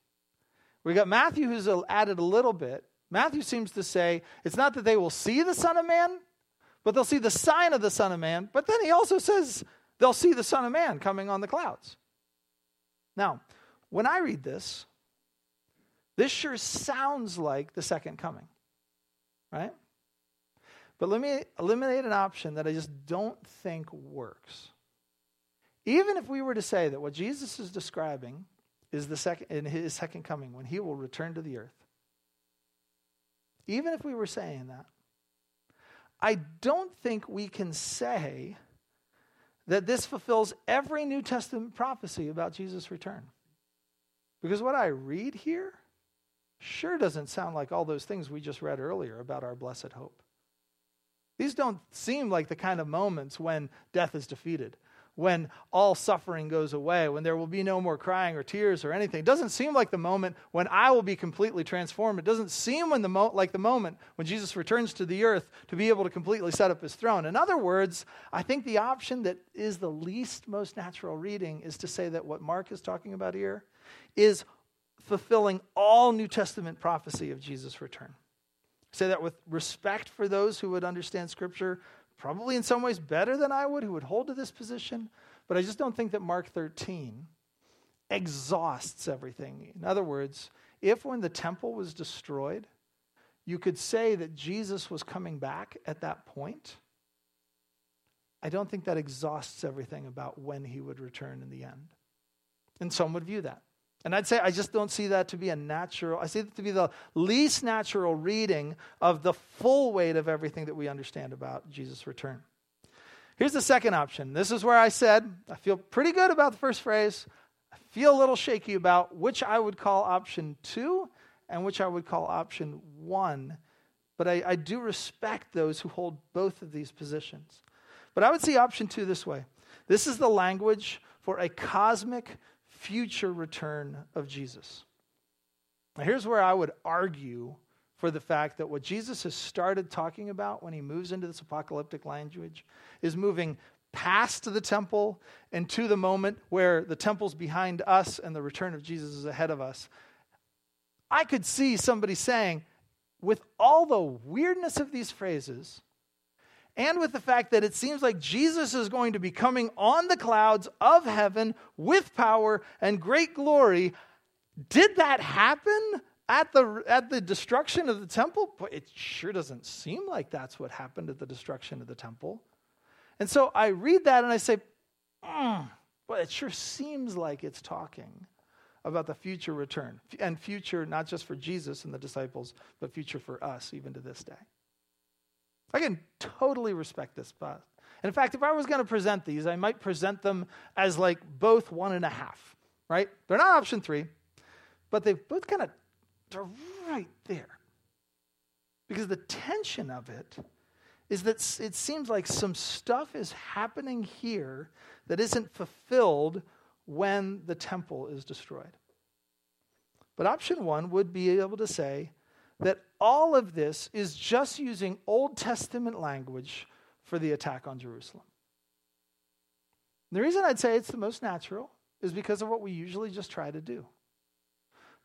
We got Matthew, who's added a little bit. Matthew seems to say it's not that they will see the Son of Man, but they'll see the sign of the Son of Man. But then he also says they'll see the Son of Man coming on the clouds. Now, when I read this, this sure sounds like the second coming, right? But let me eliminate an option that I just don't think works. Even if we were to say that what Jesus is describing is the second in his second coming when he will return to the earth. Even if we were saying that, I don't think we can say that this fulfills every New Testament prophecy about Jesus' return. Because what I read here sure doesn't sound like all those things we just read earlier about our blessed hope. These don't seem like the kind of moments when death is defeated, when all suffering goes away, when there will be no more crying or tears or anything. It doesn't seem like the moment when I will be completely transformed. It doesn't seem the mo- like the moment when Jesus returns to the earth to be able to completely set up his throne. In other words, I think the option that is the least most natural reading is to say that what Mark is talking about here is fulfilling all New Testament prophecy of Jesus' return. Say that with respect for those who would understand Scripture, probably in some ways better than I would, who would hold to this position, but I just don't think that Mark 13 exhausts everything. In other words, if when the temple was destroyed, you could say that Jesus was coming back at that point, I don't think that exhausts everything about when he would return in the end. And some would view that. And I'd say I just don't see that to be a natural, I see it to be the least natural reading of the full weight of everything that we understand about Jesus' return. Here's the second option. This is where I said I feel pretty good about the first phrase. I feel a little shaky about which I would call option two and which I would call option one. But I, I do respect those who hold both of these positions. But I would see option two this way this is the language for a cosmic future return of Jesus. Now, here's where I would argue for the fact that what Jesus has started talking about when he moves into this apocalyptic language is moving past the temple and to the moment where the temple's behind us and the return of Jesus is ahead of us. I could see somebody saying, with all the weirdness of these phrases, and with the fact that it seems like Jesus is going to be coming on the clouds of heaven with power and great glory. Did that happen at the, at the destruction of the temple? But it sure doesn't seem like that's what happened at the destruction of the temple. And so I read that and I say, mm, Well, it sure seems like it's talking about the future return. And future not just for Jesus and the disciples, but future for us even to this day. I can totally respect this. But, and in fact, if I was going to present these, I might present them as like both one and a half, right? They're not option three, but they both kind of, they're right there. Because the tension of it is that it seems like some stuff is happening here that isn't fulfilled when the temple is destroyed. But option one would be able to say that all of this is just using Old Testament language for the attack on Jerusalem. The reason I'd say it's the most natural is because of what we usually just try to do.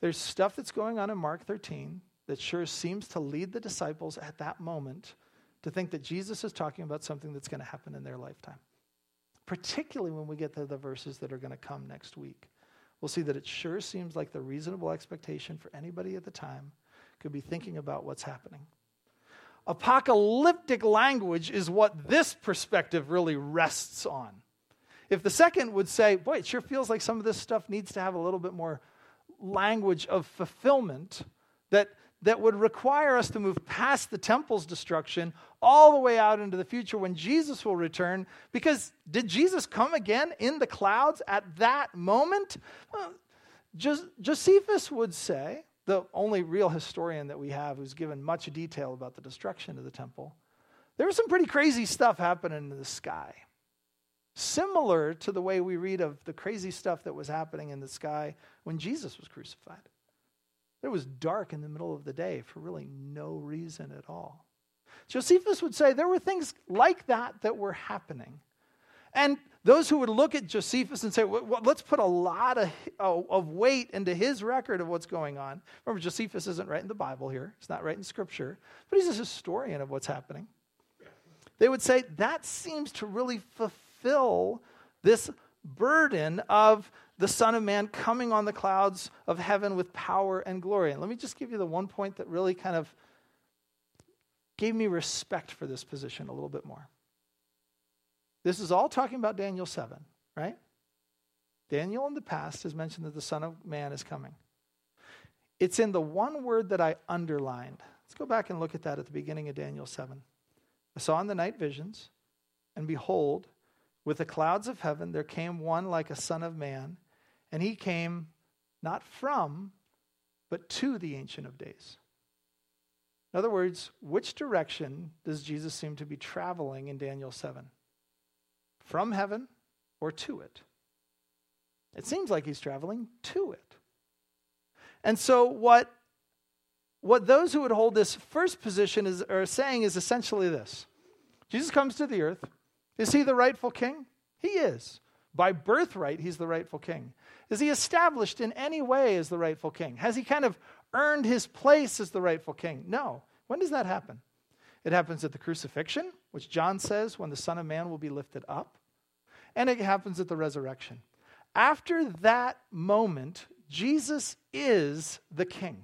There's stuff that's going on in Mark 13 that sure seems to lead the disciples at that moment to think that Jesus is talking about something that's going to happen in their lifetime. Particularly when we get to the verses that are going to come next week. We'll see that it sure seems like the reasonable expectation for anybody at the time could be thinking about what's happening. Apocalyptic language is what this perspective really rests on. If the second would say, boy, it sure feels like some of this stuff needs to have a little bit more language of fulfillment, that that would require us to move past the temple's destruction all the way out into the future when Jesus will return. Because did Jesus come again in the clouds at that moment? Uh, Josephus would say, the only real historian that we have who's given much detail about the destruction of the temple, there was some pretty crazy stuff happening in the sky. Similar to the way we read of the crazy stuff that was happening in the sky when Jesus was crucified. It was dark in the middle of the day for really no reason at all. Josephus would say there were things like that that were happening. And those who would look at Josephus and say, well, let's put a lot of, of weight into his record of what's going on. Remember, Josephus isn't writing the Bible here, he's not writing scripture, but he's a historian of what's happening. They would say that seems to really fulfill this burden of the Son of Man coming on the clouds of heaven with power and glory. And let me just give you the one point that really kind of gave me respect for this position a little bit more. This is all talking about Daniel 7, right? Daniel in the past has mentioned that the Son of Man is coming. It's in the one word that I underlined. Let's go back and look at that at the beginning of Daniel 7. I saw in the night visions, and behold, with the clouds of heaven there came one like a son of man, and he came not from, but to the Ancient of Days. In other words, which direction does Jesus seem to be traveling in Daniel 7? From heaven or to it? It seems like he's traveling to it. And so, what, what those who would hold this first position is, are saying is essentially this Jesus comes to the earth. Is he the rightful king? He is. By birthright, he's the rightful king. Is he established in any way as the rightful king? Has he kind of earned his place as the rightful king? No. When does that happen? It happens at the crucifixion, which John says when the Son of Man will be lifted up, and it happens at the resurrection. After that moment, Jesus is the king.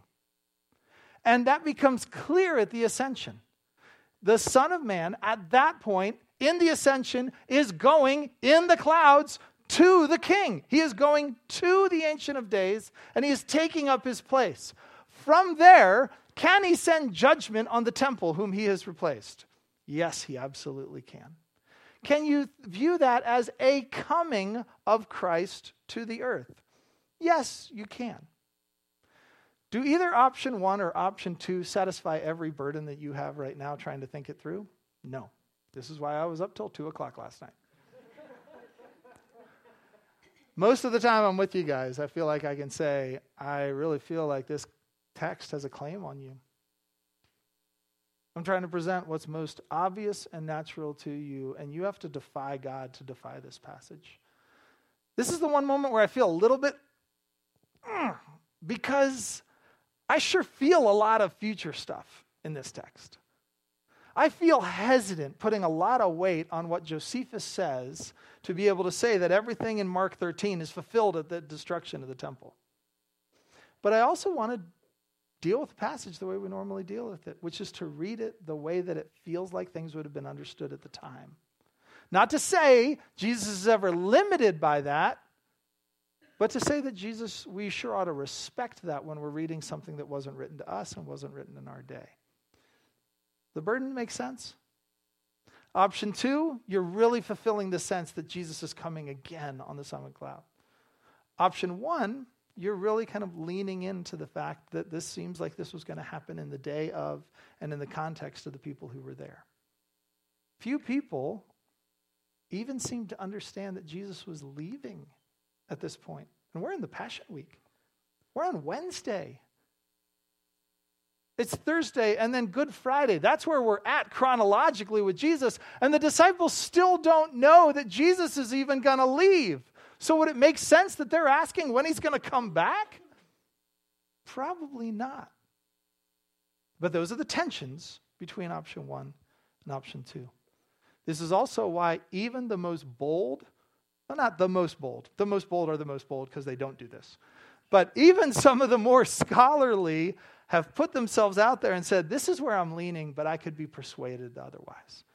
And that becomes clear at the ascension. The Son of Man, at that point, in the ascension, is going in the clouds to the king. He is going to the Ancient of Days and he is taking up his place. From there, can he send judgment on the temple whom he has replaced? Yes, he absolutely can. Can you view that as a coming of Christ to the earth? Yes, you can. Do either option one or option two satisfy every burden that you have right now trying to think it through? No. This is why I was up till 2 o'clock last night. Most of the time I'm with you guys, I feel like I can say, I really feel like this text has a claim on you. I'm trying to present what's most obvious and natural to you, and you have to defy God to defy this passage. This is the one moment where I feel a little bit, mm, because I sure feel a lot of future stuff in this text. I feel hesitant putting a lot of weight on what Josephus says to be able to say that everything in Mark 13 is fulfilled at the destruction of the temple. But I also want to deal with the passage the way we normally deal with it, which is to read it the way that it feels like things would have been understood at the time. Not to say Jesus is ever limited by that, but to say that Jesus, we sure ought to respect that when we're reading something that wasn't written to us and wasn't written in our day. The burden makes sense? Option two, you're really fulfilling the sense that Jesus is coming again on the summit cloud. Option one, you're really kind of leaning into the fact that this seems like this was going to happen in the day of and in the context of the people who were there. Few people even seem to understand that Jesus was leaving at this point. And we're in the Passion Week. We're on Wednesday. It's Thursday and then Good Friday. That's where we're at chronologically with Jesus. And the disciples still don't know that Jesus is even going to leave. So, would it make sense that they're asking when he's going to come back? Probably not. But those are the tensions between option one and option two. This is also why even the most bold, well, not the most bold, the most bold are the most bold because they don't do this. But even some of the more scholarly have put themselves out there and said, This is where I'm leaning, but I could be persuaded otherwise.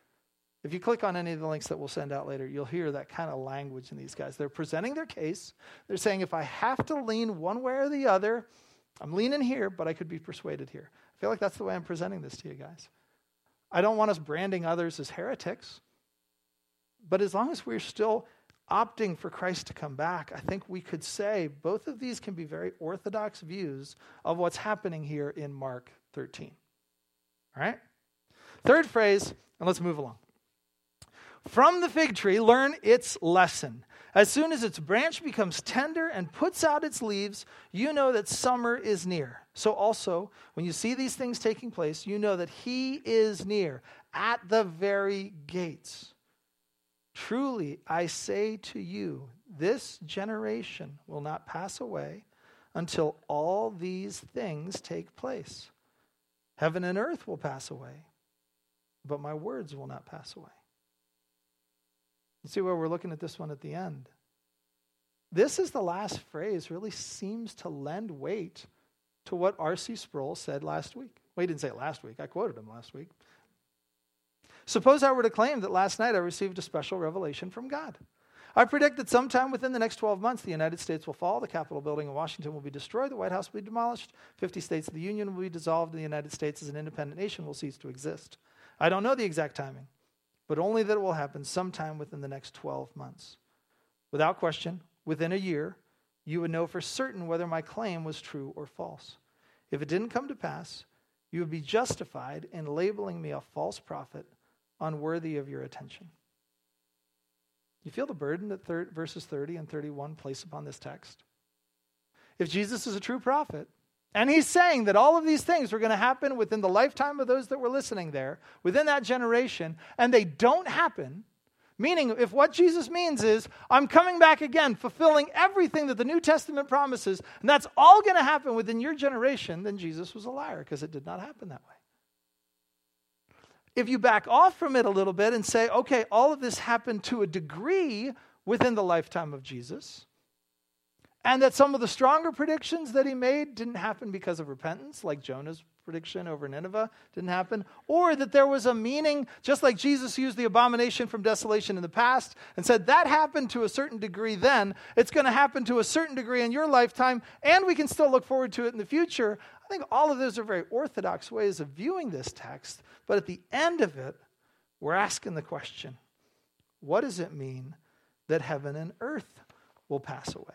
If you click on any of the links that we'll send out later, you'll hear that kind of language in these guys. They're presenting their case. They're saying, if I have to lean one way or the other, I'm leaning here, but I could be persuaded here. I feel like that's the way I'm presenting this to you guys. I don't want us branding others as heretics, but as long as we're still opting for Christ to come back, I think we could say both of these can be very orthodox views of what's happening here in Mark 13. All right? Third phrase, and let's move along. From the fig tree, learn its lesson. As soon as its branch becomes tender and puts out its leaves, you know that summer is near. So, also, when you see these things taking place, you know that He is near, at the very gates. Truly, I say to you, this generation will not pass away until all these things take place. Heaven and earth will pass away, but my words will not pass away. See where we're looking at this one at the end. This is the last phrase, really seems to lend weight to what R.C. Sproul said last week. Well, he didn't say it last week. I quoted him last week. Suppose I were to claim that last night I received a special revelation from God. I predict that sometime within the next 12 months, the United States will fall, the Capitol building in Washington will be destroyed, the White House will be demolished, 50 states of the Union will be dissolved, and the United States as an independent nation will cease to exist. I don't know the exact timing but only that it will happen sometime within the next 12 months. Without question, within a year, you would know for certain whether my claim was true or false. If it didn't come to pass, you would be justified in labeling me a false prophet, unworthy of your attention. You feel the burden that thir- verses 30 and 31 place upon this text? If Jesus is a true prophet, and he's saying that all of these things were going to happen within the lifetime of those that were listening there, within that generation, and they don't happen. Meaning, if what Jesus means is, I'm coming back again, fulfilling everything that the New Testament promises, and that's all going to happen within your generation, then Jesus was a liar because it did not happen that way. If you back off from it a little bit and say, okay, all of this happened to a degree within the lifetime of Jesus, and that some of the stronger predictions that he made didn't happen because of repentance, like Jonah's prediction over Nineveh didn't happen, or that there was a meaning, just like Jesus used the abomination from desolation in the past and said that happened to a certain degree then, it's going to happen to a certain degree in your lifetime, and we can still look forward to it in the future. I think all of those are very orthodox ways of viewing this text, but at the end of it, we're asking the question what does it mean that heaven and earth will pass away?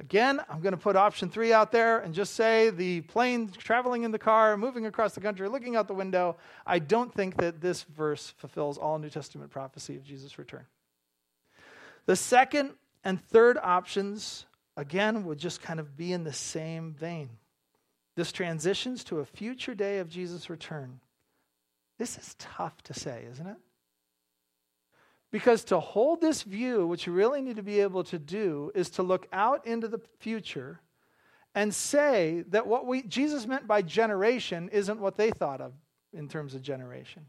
Again, I'm going to put option three out there and just say the plane traveling in the car, moving across the country, looking out the window. I don't think that this verse fulfills all New Testament prophecy of Jesus' return. The second and third options, again, would just kind of be in the same vein. This transitions to a future day of Jesus' return. This is tough to say, isn't it? Because to hold this view, what you really need to be able to do is to look out into the future and say that what we, Jesus meant by generation isn't what they thought of in terms of generation.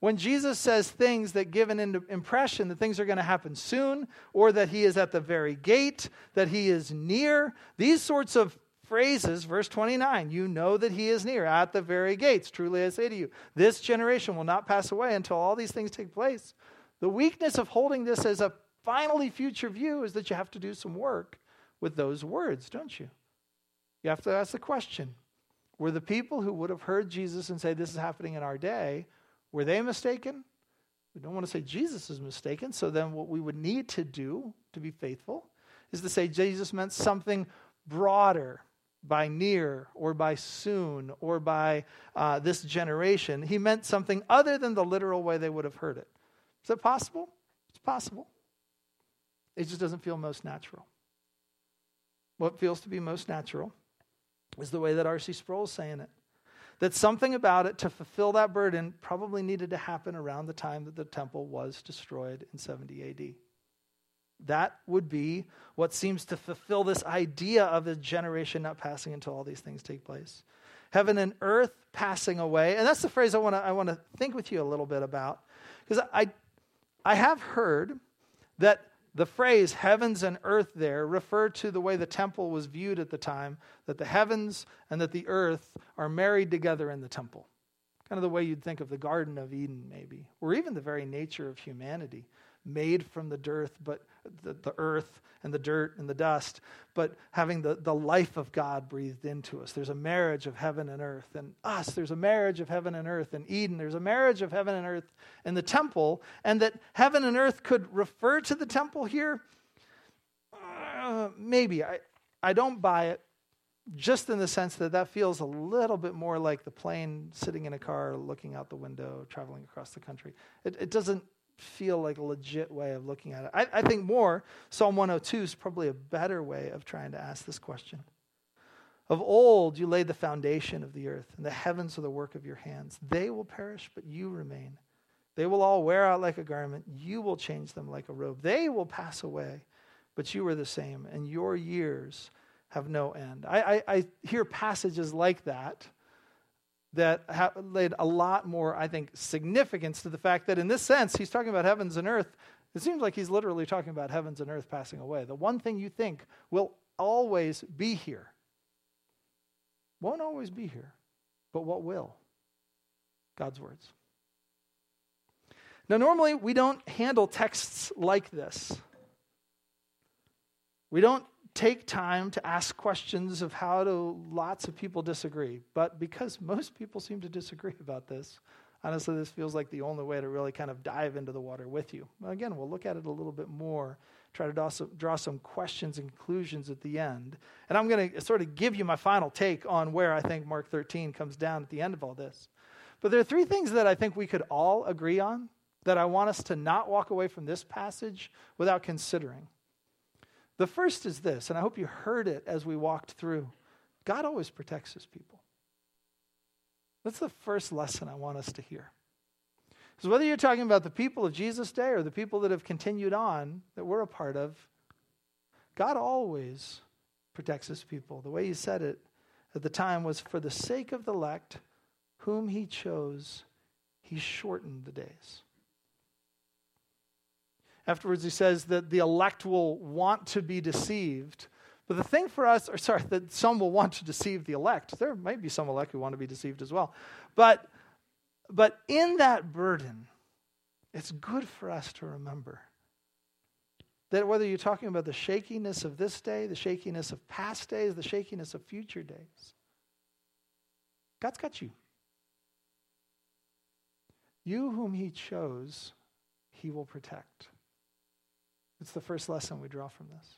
When Jesus says things that give an impression that things are going to happen soon, or that he is at the very gate, that he is near, these sorts of phrases, verse 29, you know that he is near at the very gates. Truly I say to you, this generation will not pass away until all these things take place. The weakness of holding this as a finally future view is that you have to do some work with those words, don't you? You have to ask the question were the people who would have heard Jesus and say, This is happening in our day, were they mistaken? We don't want to say Jesus is mistaken. So then, what we would need to do to be faithful is to say Jesus meant something broader by near or by soon or by uh, this generation. He meant something other than the literal way they would have heard it. Is that possible? It's possible. It just doesn't feel most natural. What feels to be most natural is the way that R.C. Sproul is saying it. That something about it to fulfill that burden probably needed to happen around the time that the temple was destroyed in 70 AD. That would be what seems to fulfill this idea of a generation not passing until all these things take place. Heaven and earth passing away. And that's the phrase I want to I want to think with you a little bit about. Because I I have heard that the phrase heavens and earth there refer to the way the temple was viewed at the time, that the heavens and that the earth are married together in the temple. Kind of the way you'd think of the Garden of Eden, maybe, or even the very nature of humanity made from the dirt, but the, the, earth and the dirt and the dust, but having the, the life of God breathed into us. There's a marriage of heaven and earth. And us, there's a marriage of heaven and earth. In Eden, there's a marriage of heaven and earth in the temple. And that heaven and earth could refer to the temple here? Uh, maybe. I, I don't buy it just in the sense that that feels a little bit more like the plane sitting in a car looking out the window traveling across the country it, it doesn't feel like a legit way of looking at it. I, I think more, Psalm 102 is probably a better way of trying to ask this question. Of old, you laid the foundation of the earth, and the heavens are the work of your hands. They will perish, but you remain. They will all wear out like a garment. You will change them like a robe. They will pass away, but you are the same, and your years have no end. I, I, I hear passages like that that ha- laid a lot more, I think, significance to the fact that in this sense, he's talking about heavens and earth. It seems like he's literally talking about heavens and earth passing away. The one thing you think will always be here won't always be here, but what will? God's words. Now, normally we don't handle texts like this. We don't take time to ask questions of how do lots of people disagree. But because most people seem to disagree about this, honestly, this feels like the only way to really kind of dive into the water with you. Again, we'll look at it a little bit more, try to draw some, draw some questions and conclusions at the end. And I'm going to sort of give you my final take on where I think Mark 13 comes down at the end of all this. But there are three things that I think we could all agree on that I want us to not walk away from this passage without considering. The first is this, and I hope you heard it as we walked through God always protects his people. That's the first lesson I want us to hear. Because whether you're talking about the people of Jesus' day or the people that have continued on that we're a part of, God always protects his people. The way he said it at the time was for the sake of the elect, whom he chose, he shortened the days. Afterwards, he says that the elect will want to be deceived. But the thing for us, or sorry, that some will want to deceive the elect. There might be some elect who want to be deceived as well. But, but in that burden, it's good for us to remember that whether you're talking about the shakiness of this day, the shakiness of past days, the shakiness of future days, God's got you. You whom He chose, He will protect. It's the first lesson we draw from this.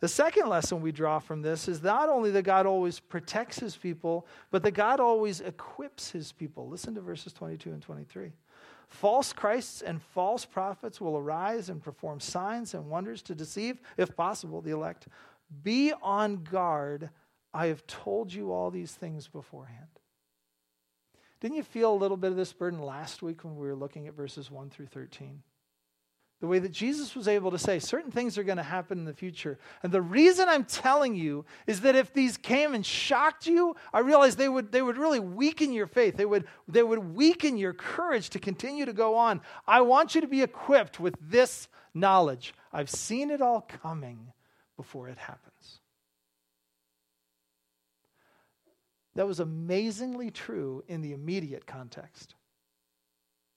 The second lesson we draw from this is not only that God always protects his people, but that God always equips his people. Listen to verses 22 and 23. False Christs and false prophets will arise and perform signs and wonders to deceive, if possible, the elect. Be on guard. I have told you all these things beforehand. Didn't you feel a little bit of this burden last week when we were looking at verses 1 through 13? The way that Jesus was able to say certain things are going to happen in the future. And the reason I'm telling you is that if these came and shocked you, I realize they would, they would really weaken your faith. They would, they would weaken your courage to continue to go on. I want you to be equipped with this knowledge. I've seen it all coming before it happens. That was amazingly true in the immediate context.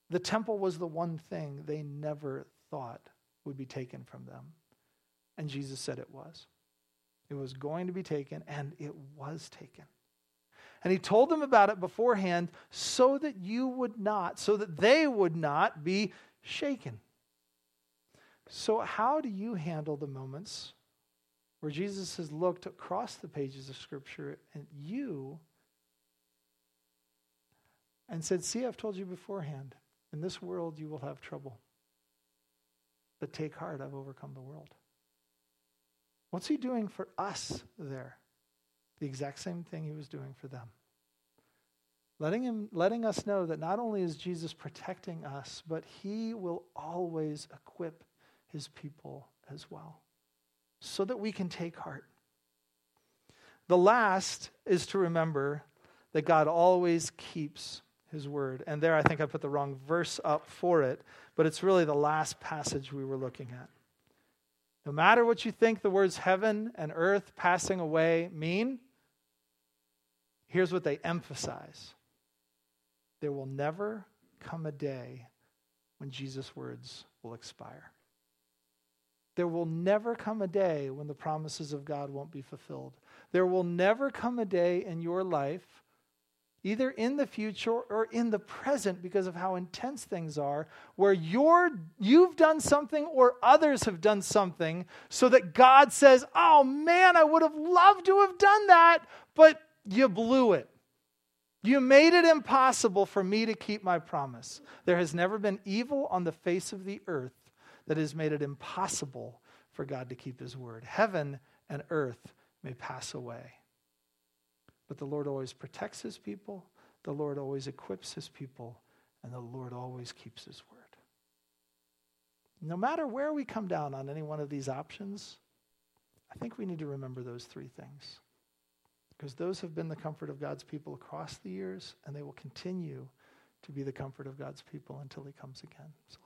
The temple was the one thing they never thought would be taken from them. And Jesus said it was. It was going to be taken, and it was taken. And he told them about it beforehand so that you would not, so that they would not be shaken. So, how do you handle the moments where Jesus has looked across the pages of Scripture at you and said, See, I've told you beforehand, in this world you will have trouble. But take heart, I've overcome the world. What's he doing for us there? The exact same thing he was doing for them. Letting, him, letting us know that not only is Jesus protecting us, but he will always equip his people as well, so that we can take heart. The last is to remember that God always keeps his word. And there, I think I put the wrong verse up for it, but it's really the last passage we were looking at. No matter what you think the words heaven and earth passing away mean, here's what they emphasize there will never come a day when Jesus' words will expire. There will never come a day when the promises of God won't be fulfilled. There will never come a day in your life either in the future or in the present because of how intense things are, where you're, you've done something or others have done something so that God says, Oh man, I would have loved to have done that, but you blew it. You made it impossible for me to keep my promise. There has never been evil on the face of the earth that has made it impossible for God to keep his word. Heaven and earth may pass away but the Lord always protects his people, the Lord always equips his people, and the Lord always keeps his word. No matter where we come down on any one of these options, I think we need to remember those three things. Because those have been the comfort of God's people across the years, and they will continue to be the comfort of God's people until he comes again. So